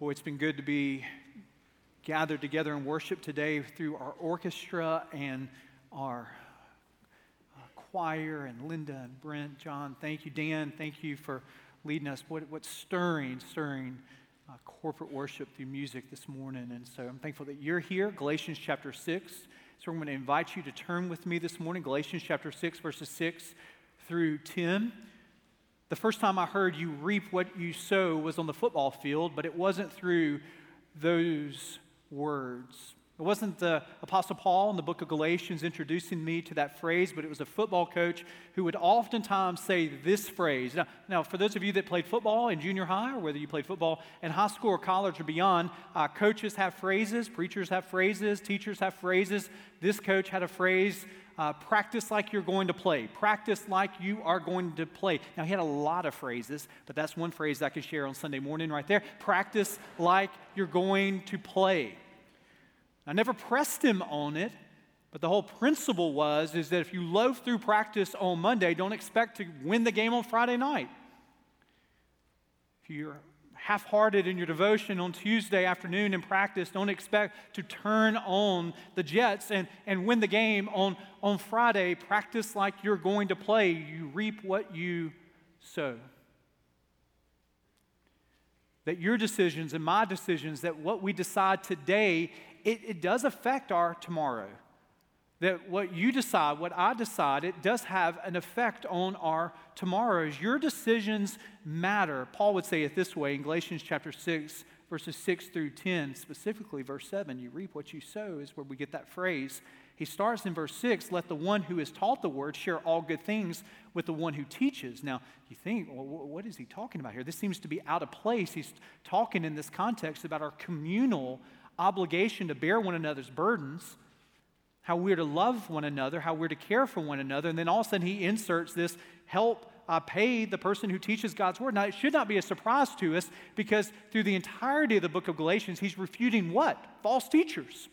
Boy, it's been good to be gathered together in worship today through our orchestra and our uh, choir and Linda and Brent, John. Thank you, Dan. Thank you for leading us. What, what's stirring, stirring uh, corporate worship through music this morning. And so I'm thankful that you're here. Galatians chapter 6. So I'm going to invite you to turn with me this morning, Galatians chapter 6, verses 6 through 10. The first time I heard you reap what you sow was on the football field, but it wasn't through those words. It wasn't the Apostle Paul in the book of Galatians introducing me to that phrase, but it was a football coach who would oftentimes say this phrase. Now, now for those of you that played football in junior high, or whether you played football in high school or college or beyond, uh, coaches have phrases, preachers have phrases, teachers have phrases. This coach had a phrase uh, practice like you're going to play. Practice like you are going to play. Now, he had a lot of phrases, but that's one phrase I could share on Sunday morning right there. Practice like you're going to play. I never pressed him on it, but the whole principle was is that if you loaf through practice on Monday, don't expect to win the game on Friday night. If you're half hearted in your devotion on Tuesday afternoon in practice. Don't expect to turn on the Jets and, and win the game on, on Friday. Practice like you're going to play. You reap what you sow. That your decisions and my decisions, that what we decide today, it, it does affect our tomorrow that what you decide, what I decide, it does have an effect on our tomorrows. Your decisions matter. Paul would say it this way in Galatians chapter 6, verses 6 through 10, specifically verse 7. You reap what you sow, is where we get that phrase. He starts in verse 6 let the one who is taught the word share all good things with the one who teaches. Now, you think, well, what is he talking about here? This seems to be out of place. He's talking in this context about our communal obligation to bear one another's burdens how we're to love one another, how we're to care for one another. And then all of a sudden he inserts this help uh, pay the person who teaches God's word. Now, it should not be a surprise to us because through the entirety of the book of Galatians, he's refuting what? False teachers.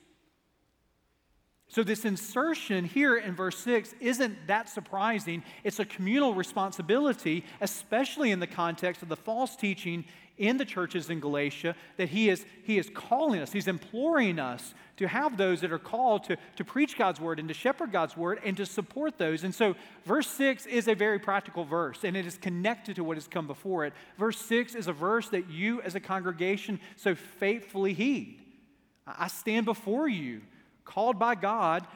So, this insertion here in verse 6 isn't that surprising. It's a communal responsibility, especially in the context of the false teaching in the churches in Galatia, that he is, he is calling us, he's imploring us to have those that are called to, to preach God's word and to shepherd God's word and to support those. And so, verse 6 is a very practical verse, and it is connected to what has come before it. Verse 6 is a verse that you as a congregation so faithfully heed. I stand before you, called by God,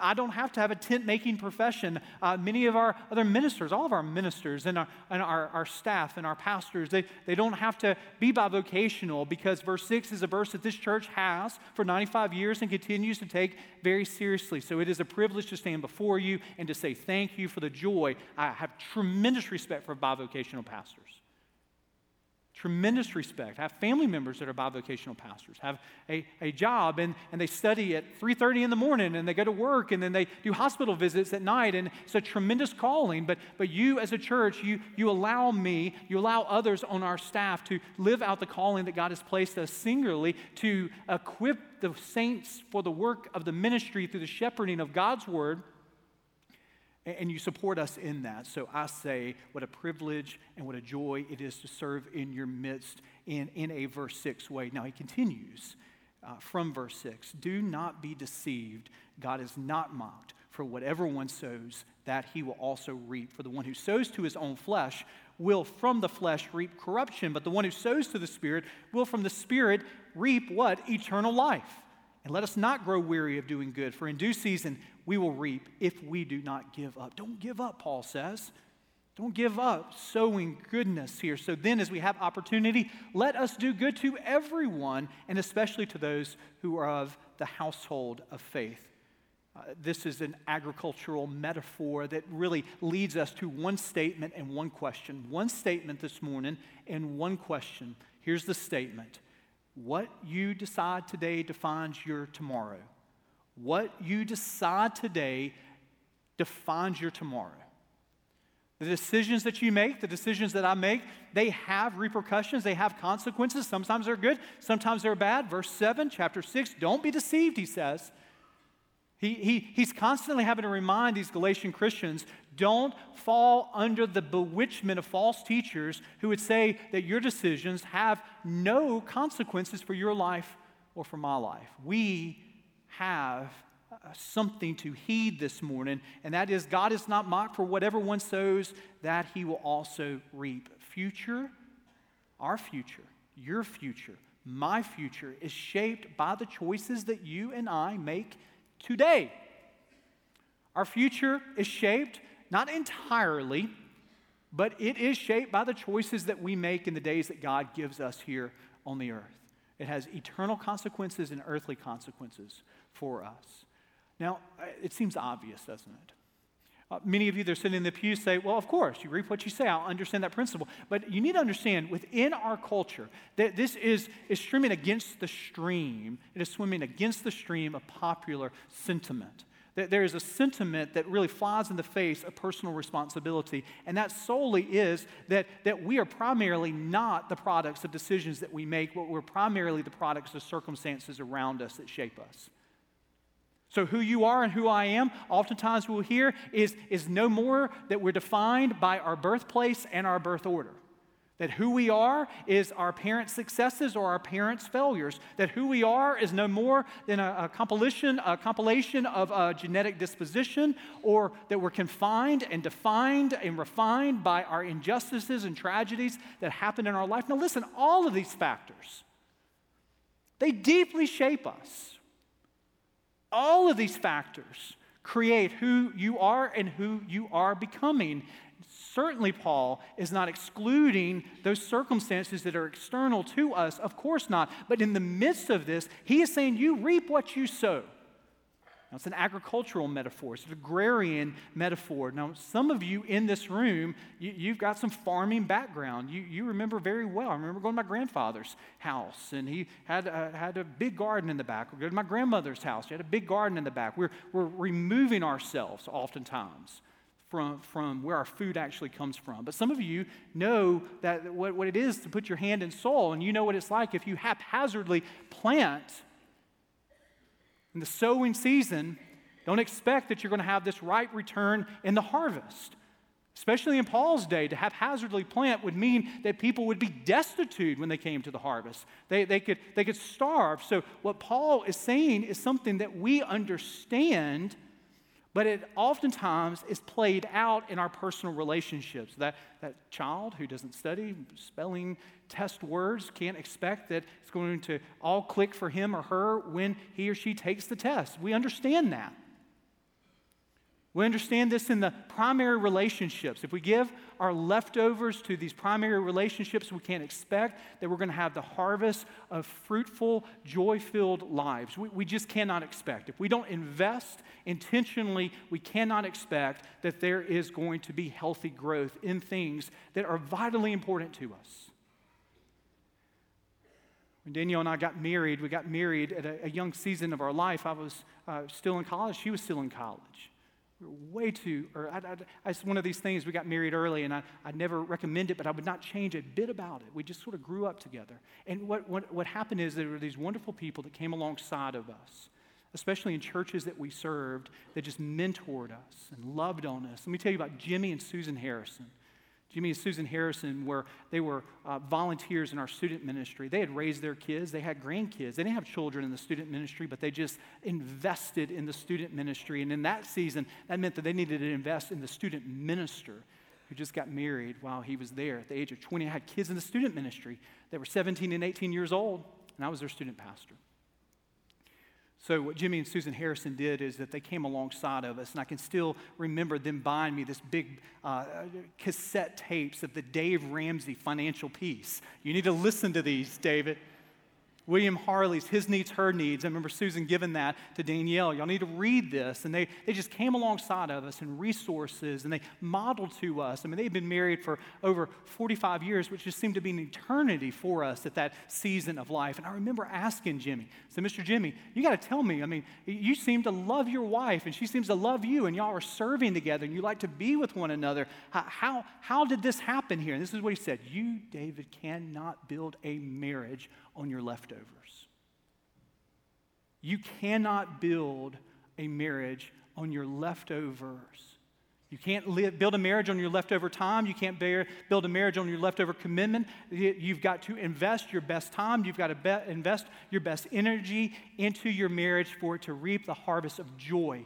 I don't have to have a tent making profession. Uh, many of our other ministers, all of our ministers and, our, and our, our staff and our pastors, they, they don't have to be bivocational because verse 6 is a verse that this church has for 95 years and continues to take very seriously. So it is a privilege to stand before you and to say thank you for the joy. I have tremendous respect for bivocational pastors tremendous respect. Have family members that are bivocational pastors, have a, a job, and, and they study at 3.30 in the morning, and they go to work, and then they do hospital visits at night, and it's a tremendous calling. But, but you as a church, you, you allow me, you allow others on our staff to live out the calling that God has placed us singularly to equip the saints for the work of the ministry through the shepherding of God's word and you support us in that. So I say, what a privilege and what a joy it is to serve in your midst in, in a verse 6 way. Now he continues uh, from verse 6 Do not be deceived. God is not mocked. For whatever one sows, that he will also reap. For the one who sows to his own flesh will from the flesh reap corruption, but the one who sows to the Spirit will from the Spirit reap what? Eternal life. And let us not grow weary of doing good, for in due season we will reap if we do not give up. Don't give up, Paul says. Don't give up sowing goodness here. So then, as we have opportunity, let us do good to everyone, and especially to those who are of the household of faith. Uh, this is an agricultural metaphor that really leads us to one statement and one question. One statement this morning and one question. Here's the statement What you decide today defines your tomorrow. What you decide today defines your tomorrow. The decisions that you make, the decisions that I make, they have repercussions, they have consequences. Sometimes they're good, sometimes they're bad. Verse 7, chapter 6, don't be deceived, he says. He, he, he's constantly having to remind these Galatian Christians Don't fall under the bewitchment of false teachers who would say that your decisions have no consequences for your life or for my life. We have uh, something to heed this morning, and that is God is not mocked for whatever one sows, that he will also reap. Future, our future, your future, my future is shaped by the choices that you and I make today. Our future is shaped not entirely, but it is shaped by the choices that we make in the days that God gives us here on the earth. It has eternal consequences and earthly consequences for us. Now, it seems obvious, doesn't it? Uh, many of you that are sitting in the pew say, well, of course, you reap what you say. I'll understand that principle. But you need to understand within our culture that this is, is swimming against the stream. It is swimming against the stream of popular sentiment. That there is a sentiment that really flies in the face of personal responsibility, and that solely is that, that we are primarily not the products of decisions that we make, but we're primarily the products of circumstances around us that shape us. So, who you are and who I am, oftentimes we'll hear, is, is no more that we're defined by our birthplace and our birth order. That who we are is our parents' successes or our parents' failures. That who we are is no more than a, a, compilation, a compilation of a genetic disposition, or that we're confined and defined and refined by our injustices and tragedies that happen in our life. Now, listen, all of these factors, they deeply shape us. All of these factors create who you are and who you are becoming. Certainly, Paul is not excluding those circumstances that are external to us. Of course not. But in the midst of this, he is saying, You reap what you sow. Now, it's an agricultural metaphor, it's an agrarian metaphor. Now, some of you in this room, you, have got some farming background. You, you remember very well. I remember going to my grandfather's house, and he had a, had a big garden in the back. We go to my grandmother's house, she had a big garden in the back. We're, we're removing ourselves oftentimes from, from where our food actually comes from. But some of you know that what, what it is to put your hand in soil, and you know what it's like if you haphazardly plant in the sowing season, don't expect that you're going to have this right return in the harvest. Especially in Paul's day, to haphazardly plant would mean that people would be destitute when they came to the harvest. They, they, could, they could starve. So, what Paul is saying is something that we understand but it oftentimes is played out in our personal relationships. That, that child who doesn't study spelling test words can't expect that it's going to all click for him or her when he or she takes the test. We understand that. We understand this in the primary relationships. If we give our leftovers to these primary relationships, we can't expect that we're going to have the harvest of fruitful, joy filled lives. We, we just cannot expect. If we don't invest intentionally, we cannot expect that there is going to be healthy growth in things that are vitally important to us. When Danielle and I got married, we got married at a, a young season of our life. I was uh, still in college, she was still in college way too, or I, I, it's one of these things, we got married early and I, I never recommend it, but I would not change a bit about it. We just sort of grew up together. And what, what, what happened is there were these wonderful people that came alongside of us, especially in churches that we served, that just mentored us and loved on us. Let me tell you about Jimmy and Susan Harrison. Jimmy and Susan Harrison were they were uh, volunteers in our student ministry. They had raised their kids. They had grandkids. They didn't have children in the student ministry, but they just invested in the student ministry. And in that season, that meant that they needed to invest in the student minister who just got married while he was there at the age of 20. I had kids in the student ministry that were 17 and 18 years old, and I was their student pastor. So, what Jimmy and Susan Harrison did is that they came alongside of us, and I can still remember them buying me this big uh, cassette tapes of the Dave Ramsey financial piece. You need to listen to these, David. William Harley's His Needs, Her Needs. I remember Susan giving that to Danielle. Y'all need to read this. And they, they just came alongside of us and resources and they modeled to us. I mean, they've been married for over 45 years, which just seemed to be an eternity for us at that season of life. And I remember asking Jimmy, so Mr. Jimmy, you got to tell me, I mean, you seem to love your wife and she seems to love you and y'all are serving together and you like to be with one another. How, how, how did this happen here? And this is what he said You, David, cannot build a marriage on your leftovers. You cannot build a marriage on your leftovers. You can't live, build a marriage on your leftover time. You can't bear, build a marriage on your leftover commitment. You've got to invest your best time. You've got to be, invest your best energy into your marriage for it to reap the harvest of joy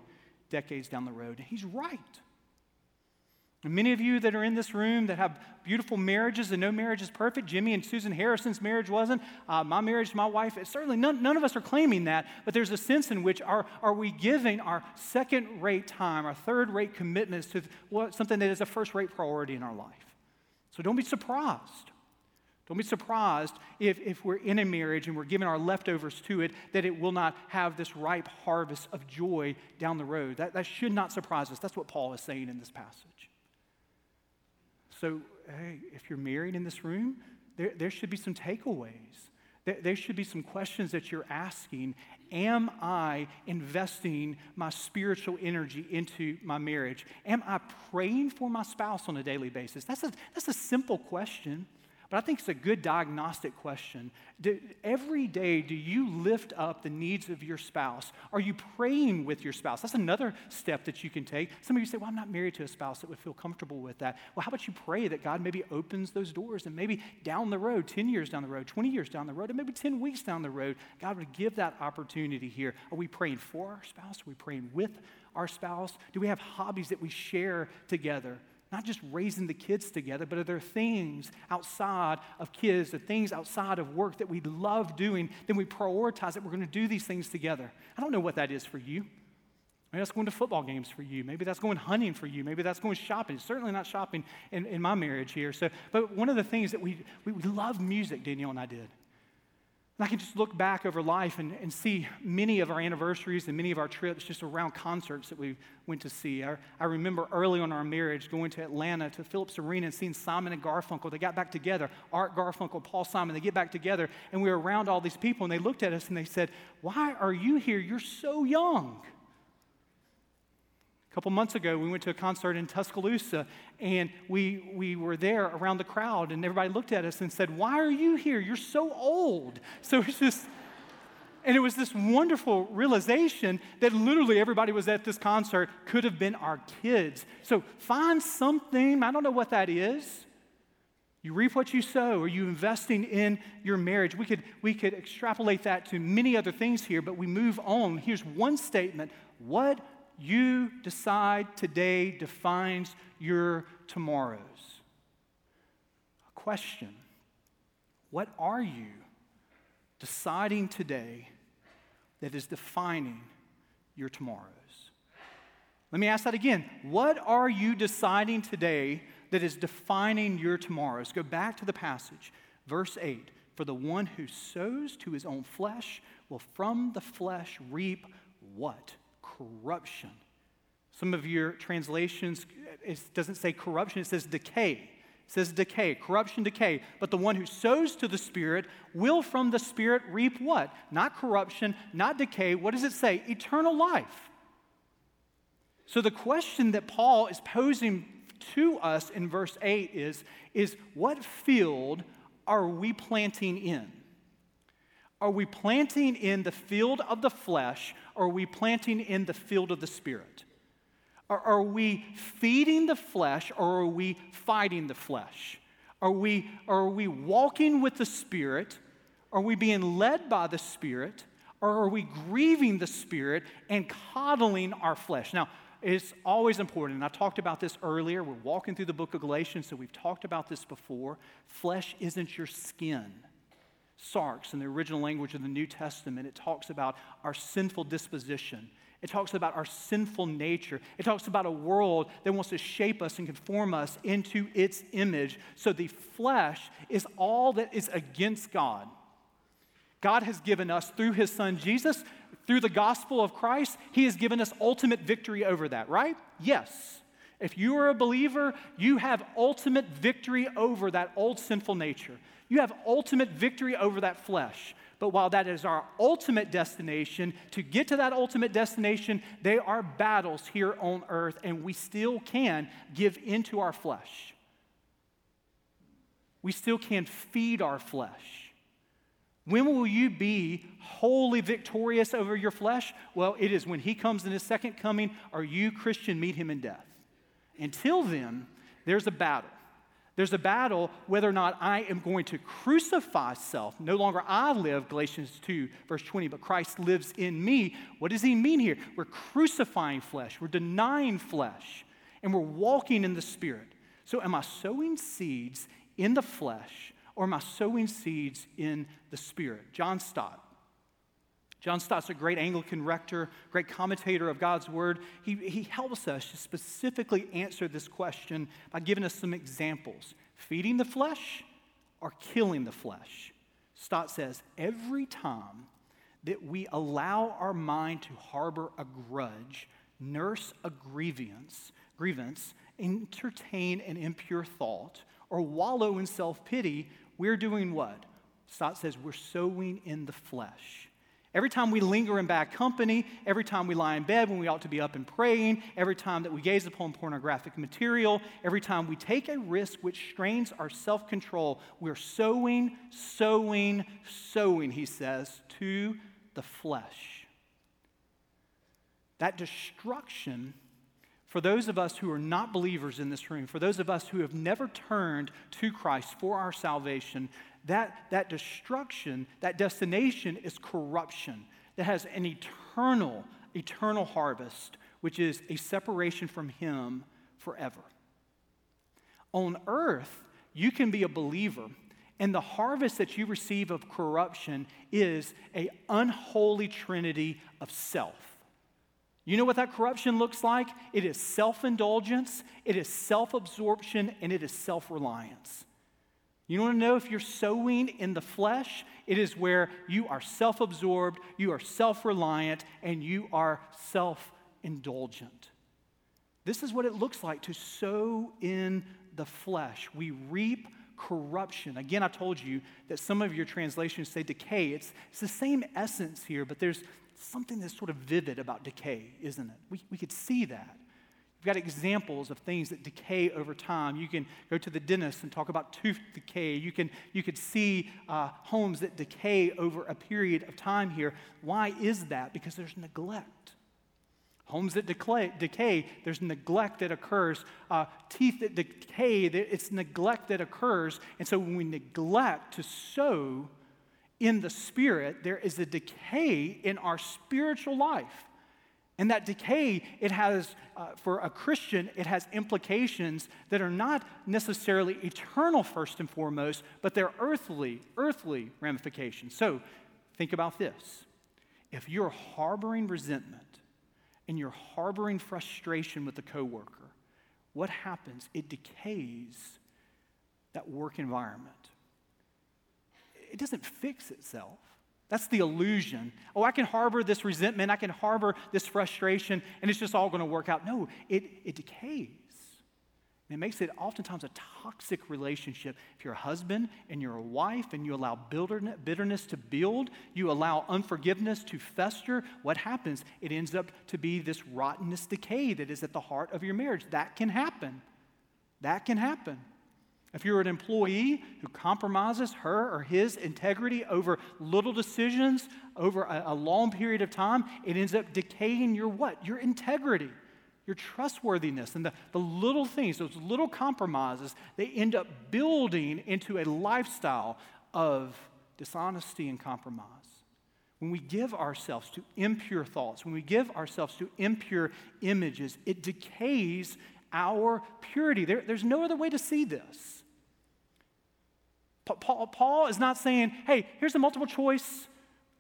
decades down the road. And he's right. And many of you that are in this room that have beautiful marriages and no marriage is perfect, Jimmy and Susan Harrison's marriage wasn't. Uh, my marriage, my wife, certainly none, none of us are claiming that, but there's a sense in which are, are we giving our second rate time, our third rate commitments to something that is a first rate priority in our life. So don't be surprised. Don't be surprised if, if we're in a marriage and we're giving our leftovers to it, that it will not have this ripe harvest of joy down the road. That, that should not surprise us. That's what Paul is saying in this passage. So, hey, if you're married in this room, there, there should be some takeaways. There, there should be some questions that you're asking. Am I investing my spiritual energy into my marriage? Am I praying for my spouse on a daily basis? That's a, that's a simple question. But I think it's a good diagnostic question. Do, every day, do you lift up the needs of your spouse? Are you praying with your spouse? That's another step that you can take. Some of you say, Well, I'm not married to a spouse that would feel comfortable with that. Well, how about you pray that God maybe opens those doors and maybe down the road, 10 years down the road, 20 years down the road, and maybe 10 weeks down the road, God would give that opportunity here. Are we praying for our spouse? Are we praying with our spouse? Do we have hobbies that we share together? Not just raising the kids together, but are there things outside of kids, the things outside of work that we love doing, then we prioritize that we're going to do these things together. I don't know what that is for you. Maybe that's going to football games for you. Maybe that's going hunting for you. Maybe that's going shopping. It's certainly not shopping in, in my marriage here. So, but one of the things that we, we, we love music, Danielle and I did. And I can just look back over life and, and see many of our anniversaries and many of our trips just around concerts that we went to see. I, I remember early on our marriage going to Atlanta to Phillips Arena and seeing Simon and Garfunkel. They got back together. Art Garfunkel, Paul Simon, they get back together. And we were around all these people and they looked at us and they said, Why are you here? You're so young couple months ago, we went to a concert in Tuscaloosa, and we, we were there around the crowd, and everybody looked at us and said, Why are you here? You're so old. So it's just, and it was this wonderful realization that literally everybody was at this concert could have been our kids. So find something, I don't know what that is. You reap what you sow. Are you investing in your marriage? We could, we could extrapolate that to many other things here, but we move on. Here's one statement What you decide today defines your tomorrows. A question What are you deciding today that is defining your tomorrows? Let me ask that again. What are you deciding today that is defining your tomorrows? Go back to the passage, verse 8. For the one who sows to his own flesh will from the flesh reap what? Corruption. Some of your translations, it doesn't say corruption, it says decay. It says decay, corruption, decay. But the one who sows to the Spirit will from the Spirit reap what? Not corruption, not decay. What does it say? Eternal life. So the question that Paul is posing to us in verse 8 is, is what field are we planting in? Are we planting in the field of the flesh or are we planting in the field of the spirit? Are, are we feeding the flesh or are we fighting the flesh? Are we, are we walking with the spirit? Are we being led by the spirit? Or are we grieving the spirit and coddling our flesh? Now, it's always important, and I talked about this earlier. We're walking through the book of Galatians, so we've talked about this before. Flesh isn't your skin sarx in the original language of the New Testament. It talks about our sinful disposition. It talks about our sinful nature. It talks about a world that wants to shape us and conform us into its image. So the flesh is all that is against God. God has given us, through his son Jesus, through the gospel of Christ, he has given us ultimate victory over that, right? Yes. If you are a believer, you have ultimate victory over that old sinful nature. You have ultimate victory over that flesh. But while that is our ultimate destination, to get to that ultimate destination, they are battles here on earth, and we still can give into our flesh. We still can feed our flesh. When will you be wholly victorious over your flesh? Well, it is when he comes in his second coming, or you, Christian, meet him in death. Until then, there's a battle. There's a battle whether or not I am going to crucify self. No longer I live, Galatians 2, verse 20, but Christ lives in me. What does he mean here? We're crucifying flesh, we're denying flesh, and we're walking in the Spirit. So, am I sowing seeds in the flesh or am I sowing seeds in the Spirit? John Stott. John Stott's a great Anglican rector, great commentator of God's Word. He, he helps us to specifically answer this question by giving us some examples feeding the flesh or killing the flesh. Stott says, every time that we allow our mind to harbor a grudge, nurse a grievance, grievance, entertain an impure thought, or wallow in self pity, we're doing what? Stott says we're sowing in the flesh. Every time we linger in bad company, every time we lie in bed when we ought to be up and praying, every time that we gaze upon pornographic material, every time we take a risk which strains our self control, we're sowing, sowing, sowing, he says, to the flesh. That destruction for those of us who are not believers in this room, for those of us who have never turned to Christ for our salvation, that, that destruction, that destination is corruption that has an eternal, eternal harvest, which is a separation from Him forever. On earth, you can be a believer, and the harvest that you receive of corruption is a unholy trinity of self. You know what that corruption looks like? It is self indulgence, it is self absorption, and it is self reliance. You want to know if you're sowing in the flesh? It is where you are self absorbed, you are self reliant, and you are self indulgent. This is what it looks like to sow in the flesh. We reap corruption. Again, I told you that some of your translations say decay. It's, it's the same essence here, but there's something that's sort of vivid about decay, isn't it? We, we could see that. We've got examples of things that decay over time. You can go to the dentist and talk about tooth decay. You can you could see uh, homes that decay over a period of time here. Why is that? Because there's neglect. Homes that decay, there's neglect that occurs. Uh, teeth that decay, it's neglect that occurs. And so when we neglect to sow in the spirit, there is a decay in our spiritual life. And that decay, it has, uh, for a Christian, it has implications that are not necessarily eternal first and foremost, but they're earthly, earthly ramifications. So think about this. If you're harboring resentment and you're harboring frustration with a coworker, what happens? It decays that work environment. It doesn't fix itself. That's the illusion. Oh, I can harbor this resentment, I can harbor this frustration, and it's just all going to work out. No, it, it decays. And it makes it oftentimes a toxic relationship. If you're a husband and you're a wife and you allow bitterness to build, you allow unforgiveness to fester, what happens? It ends up to be this rottenness decay that is at the heart of your marriage. That can happen. That can happen. If you're an employee who compromises her or his integrity over little decisions over a, a, long period of time, it ends up decaying your what? Your integrity, your trustworthiness, and the, the little things, those little compromises, they end up building into a lifestyle of dishonesty and compromise. When we give ourselves to impure thoughts, when we give ourselves to impure images, it decays our purity. There, there's no other way to see this. Paul, Paul is not saying, hey, here's a multiple choice.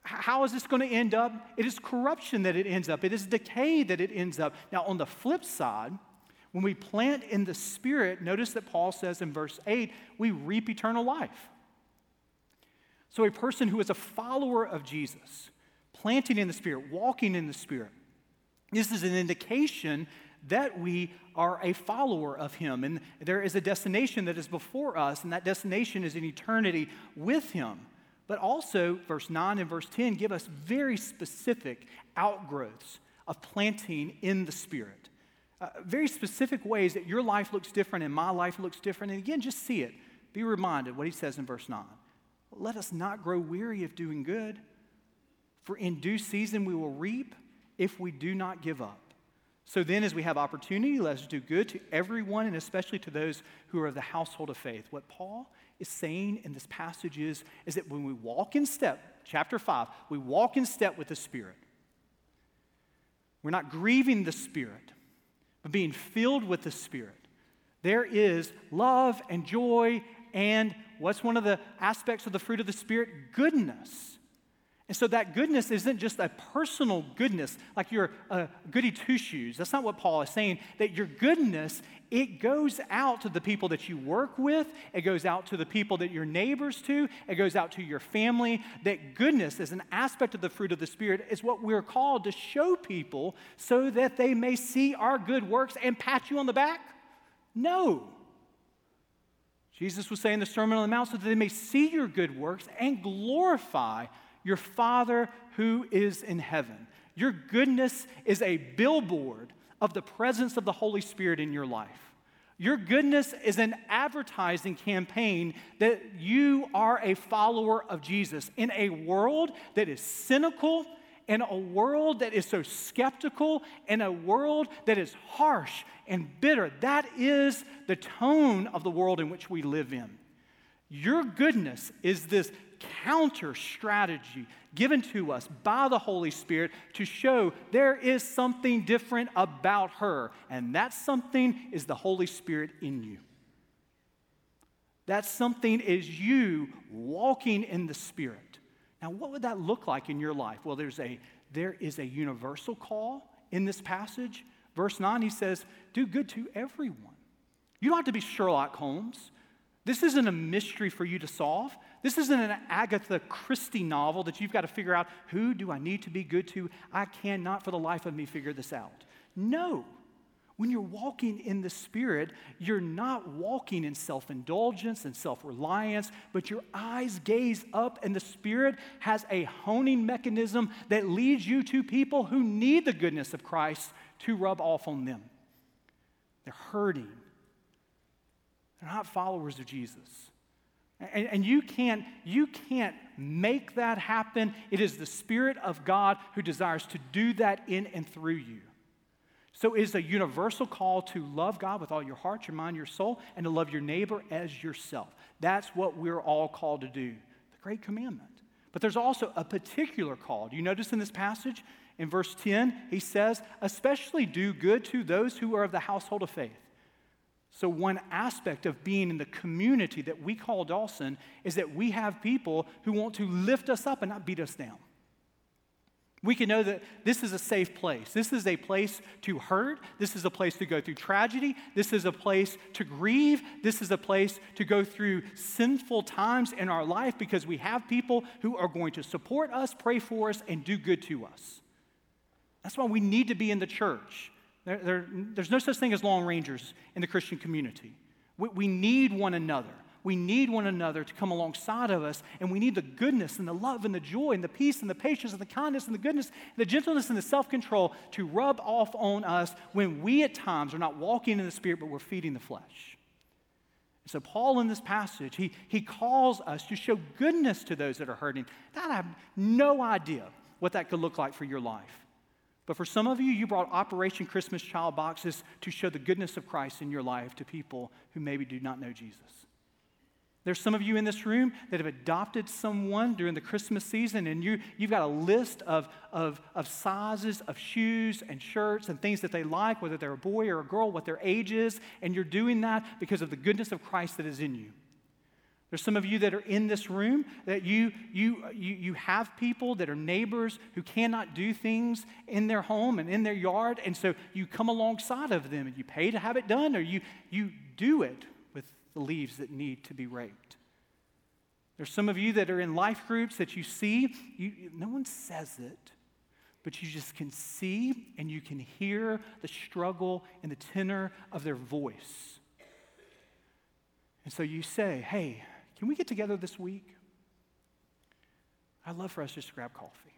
How is this going to end up? It is corruption that it ends up, it is decay that it ends up. Now, on the flip side, when we plant in the Spirit, notice that Paul says in verse 8, we reap eternal life. So, a person who is a follower of Jesus, planting in the Spirit, walking in the Spirit, this is an indication that we are a follower of Him. And there is a destination that is before us, and that destination is in eternity with Him. But also, verse 9 and verse 10 give us very specific outgrowths of planting in the Spirit. Uh, very specific ways that your life looks different and my life looks different. And again, just see it. Be reminded what he says in verse 9. Let us not grow weary of doing good, for in due season we will reap if we do not give up. So then, as we have opportunity, let us do good to everyone and especially to those who are of the household of faith. What Paul is saying in this passage is, is that when we walk in step, chapter 5, we walk in step with the Spirit. We're not grieving the Spirit, but being filled with the Spirit. There is love and joy, and what's one of the aspects of the fruit of the Spirit? Goodness. And so that goodness isn't just a personal goodness, like you're a uh, goody two shoes. That's not what Paul is saying. That your goodness, it goes out to the people that you work with, it goes out to the people that you're neighbors to, it goes out to your family. That goodness, is an aspect of the fruit of the Spirit, is what we're called to show people so that they may see our good works and pat you on the back? No. Jesus was saying the Sermon on the Mount so that they may see your good works and glorify your Father who is in heaven. Your goodness is a billboard of the presence of the Holy Spirit in your life. Your goodness is an advertising campaign that you are a follower of Jesus in a world that is cynical, in a world that is so skeptical, in a world that is harsh and bitter. That is the tone of the world in which we live in. Your goodness is this counter strategy given to us by the Holy Spirit to show there is something different about her, and that something is the Holy Spirit in you. That something is you walking in the Spirit. Now, what would that look like in your life? Well, there's a, there is a universal call in this passage. Verse 9, he says, Do good to everyone. You don't have to be Sherlock Holmes. This isn't a mystery for you to solve. This isn't an Agatha Christie novel that you've got to figure out who do I need to be good to? I cannot for the life of me figure this out. No. When you're walking in the Spirit, you're not walking in self indulgence and self reliance, but your eyes gaze up, and the Spirit has a honing mechanism that leads you to people who need the goodness of Christ to rub off on them. They're hurting, they're not followers of Jesus. And, and, you, can't, you can't make that happen. It is the Spirit of God who desires to do that in and through you. So it is a universal call to love God with all your heart, your mind, your soul, and to love your neighbor as yourself. That's what we're all called to do, the great commandment. But there's also a particular call. Do you notice in this passage? In verse 10, he says, especially do good to those who are of the household of faith. So, one aspect of being in the community that we call Dawson is that we have people who want to lift us up and not beat us down. We can know that this is a safe place. This is a place to hurt. This is a place to go through tragedy. This is a place to grieve. This is a place to go through sinful times in our life because we have people who are going to support us, pray for us, and do good to us. That's why we need to be in the church. There, there, there's no such thing as lone rangers in the Christian community. We, we need one another. We need one another to come alongside of us, and we need the goodness and the love and the joy and the peace and the patience and the kindness and the goodness, and the gentleness and the self control to rub off on us when we at times are not walking in the Spirit, but we're feeding the flesh. So, Paul in this passage, he, he calls us to show goodness to those that are hurting. That I have no idea what that could look like for your life. But for some of you, you brought Operation Christmas Child boxes to show the goodness of Christ in your life to people who maybe do not know Jesus. There's some of you in this room that have adopted someone during the Christmas season, and you, you've got a list of, of, of sizes of shoes and shirts and things that they like, whether they're a boy or a girl, what their age is, and you're doing that because of the goodness of Christ that is in you. There's some of you that are in this room that you, you, you, you have people that are neighbors who cannot do things in their home and in their yard, and so you come alongside of them and you pay to have it done, or you, you do it with the leaves that need to be raked. There's some of you that are in life groups that you see, you, no one says it, but you just can see and you can hear the struggle and the tenor of their voice. And so you say, hey, can we get together this week? I'd love for us just to grab coffee.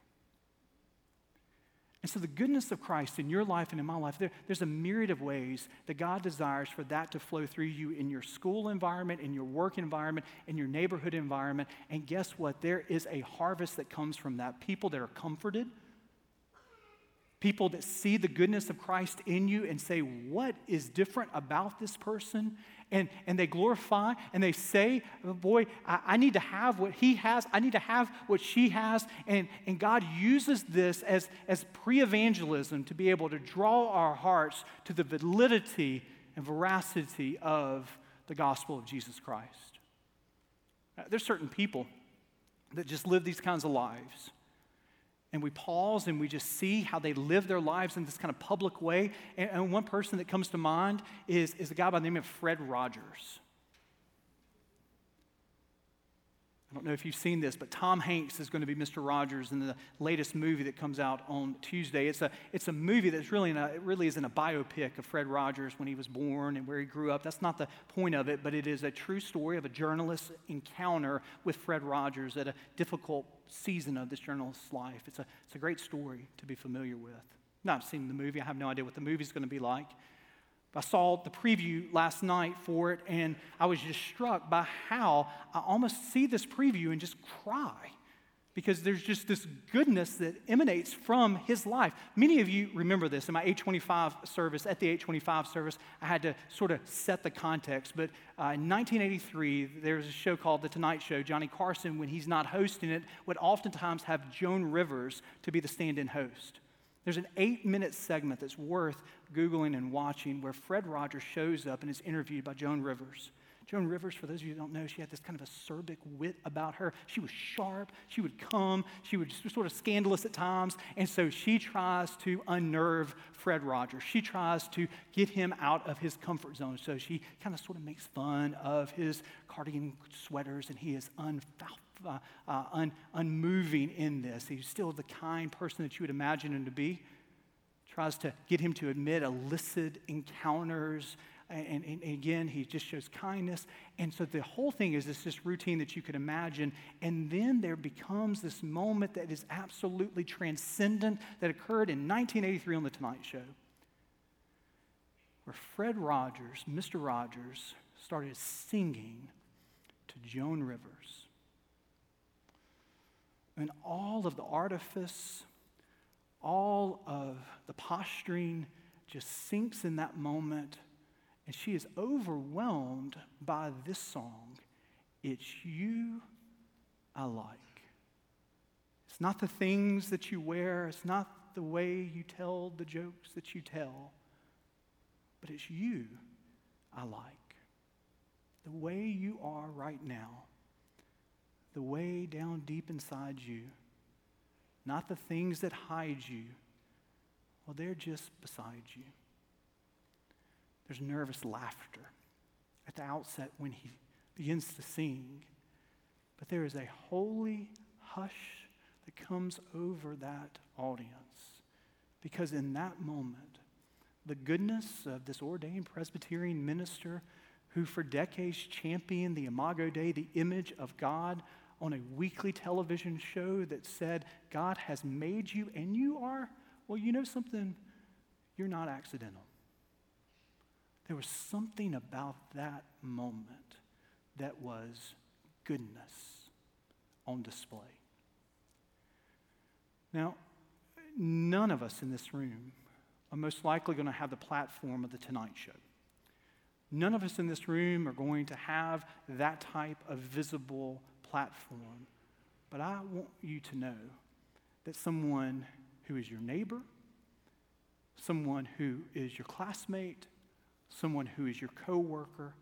And so, the goodness of Christ in your life and in my life, there, there's a myriad of ways that God desires for that to flow through you in your school environment, in your work environment, in your neighborhood environment. And guess what? There is a harvest that comes from that. People that are comforted, People that see the goodness of Christ in you and say, What is different about this person? And, and they glorify and they say, Boy, I, I need to have what he has. I need to have what she has. And, and God uses this as, as pre evangelism to be able to draw our hearts to the validity and veracity of the gospel of Jesus Christ. Now, there's certain people that just live these kinds of lives and we pause and we just see how they live their lives in this kind of public way. And, and, one person that comes to mind is, is a guy by the name of Fred Rogers. I don't know if you've seen this, but Tom Hanks is going to be Mr. Rogers in the latest movie that comes out on Tuesday. It's a, it's a movie that's really, a, it really isn't a biopic of Fred Rogers when he was born and where he grew up. That's not the point of it, but it is a true story of a journalist's encounter with Fred Rogers at a difficult season of this journalist's life. It's a, it's a great story to be familiar with. Not seen the movie, I have no idea what the movie's going to be like. I saw the preview last night for it, and I was just struck by how I almost see this preview and just cry because there's just this goodness that emanates from his life. Many of you remember this in my 825 service. At the 825 service, I had to sort of set the context. But uh, in 1983, there was a show called The Tonight Show. Johnny Carson, when he's not hosting it, would oftentimes have Joan Rivers to be the stand in host. There's an eight minute segment that's worth Googling and watching where Fred Rogers shows up and is interviewed by Joan Rivers. Joan Rivers, for those of you who don't know, she had this kind of acerbic wit about her. She was sharp, she would come, she would sort of scandalous at times. And so she tries to unnerve Fred Rogers. She tries to get him out of his comfort zone. So she kind of sort of makes fun of his cardigan sweaters, and he is unfaithful uh, uh, un, unmoving in this. He's still the kind person that you would imagine him to be. Tries to get him to admit illicit encounters. And, and, and, again, he just shows kindness. And so the whole thing is this, this routine that you could imagine. And then there becomes this moment that is absolutely transcendent that occurred in 1983 on The Tonight Show, where Fred Rogers, Mr. Rogers, started singing to Joan Rivers and all of the artifice, all of the posturing just sinks in that moment. And she is overwhelmed by this song It's you I like. It's not the things that you wear, it's not the way you tell the jokes that you tell, but it's you I like. The way you are right now the way down deep inside you, not the things that hide you. Well, they're just beside you. There's nervous laughter at the outset when he begins to sing, but there is a holy hush that comes over that audience because in that moment, the goodness of this ordained Presbyterian minister who for decades championed the Imago Dei, the image of God on a weekly television show that said, God has made you and you are, well, you know something? You're not accidental. There was something about that moment that was goodness on display. Now, none of us in this room are most likely going to have the platform of The Tonight Show. None of us in this room are going to have that type of visible platform. But I want you to know that someone who is your neighbor, someone who is your classmate, someone who is your coworker,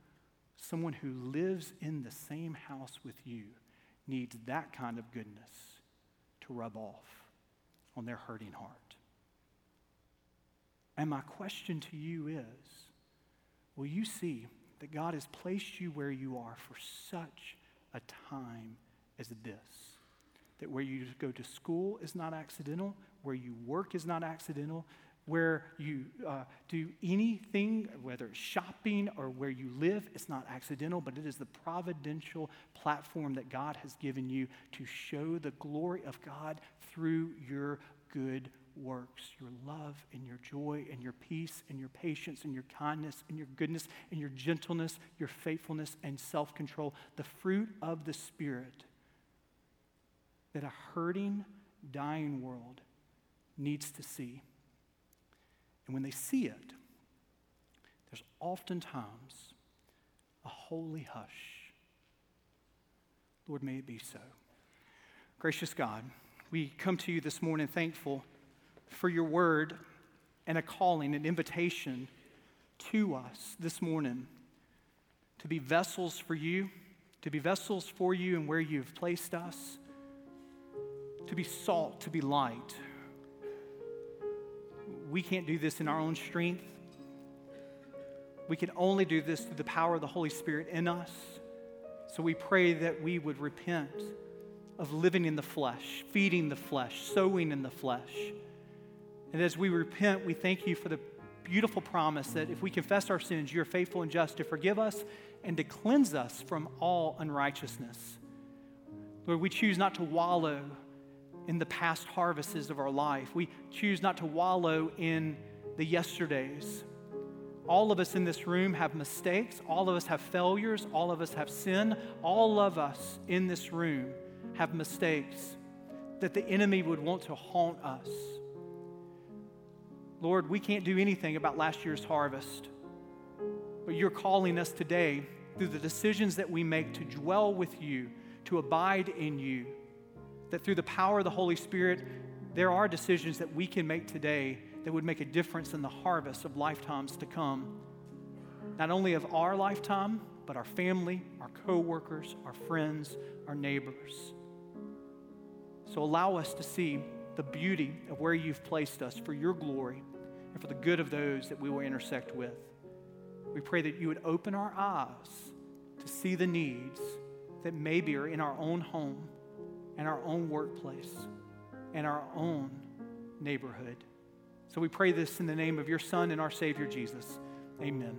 someone who lives in the same house with you needs that kind of goodness to rub off on their hurting heart. And my question to you is will you see that God has placed you where you are for such a time as this. That where you go to school is not accidental, where you work is not accidental, where you uh, do anything, whether it's shopping or where you live, it's not accidental, but it is the providential platform that God has given you to show the glory of God through your good works your love and your joy and your peace and your patience and your kindness and your goodness and your gentleness, your faithfulness and self control, the fruit of the Spirit that a hurting, dying world needs to see And when they see it, there's oftentimes a holy hush. Lord, may it be so. Gracious God, we come to you this morning thankful for your word and a calling, an invitation to us this morning to be vessels for you, to be vessels for you and where you've placed us, to be salt, to be light. We can't do this in our own strength. We can only do this through the power of the Holy Spirit in us. So we pray that we would repent of living in the flesh, feeding the flesh, sowing in the flesh. And as we repent, we thank you for the beautiful promise that if we confess our sins, you're faithful and just to forgive us and to cleanse us from all unrighteousness. Lord, we choose not to wallow in the past harvests of our life. We choose not to wallow in the yesterdays. All of us in this room have mistakes. All of us have failures. All of us have sin. All of us in this room have mistakes that the enemy would want to haunt us. Lord, we can't do anything about last year's harvest, but you're calling us today through the decisions that we make to dwell with you, to abide in you, that through the power of the Holy Spirit, there are decisions that we can make today that would make a difference in the harvest of lifetimes to come. Not only of our lifetime, but our family, our coworkers, our friends, our neighbors. So allow us to see the beauty of where you've placed us for your glory and for the good of those that we will intersect with. We pray that you would open our eyes to see the needs that maybe are in our own home and our own workplace and our own neighborhood. So we pray this in the name of your Son and our Savior Jesus. Amen.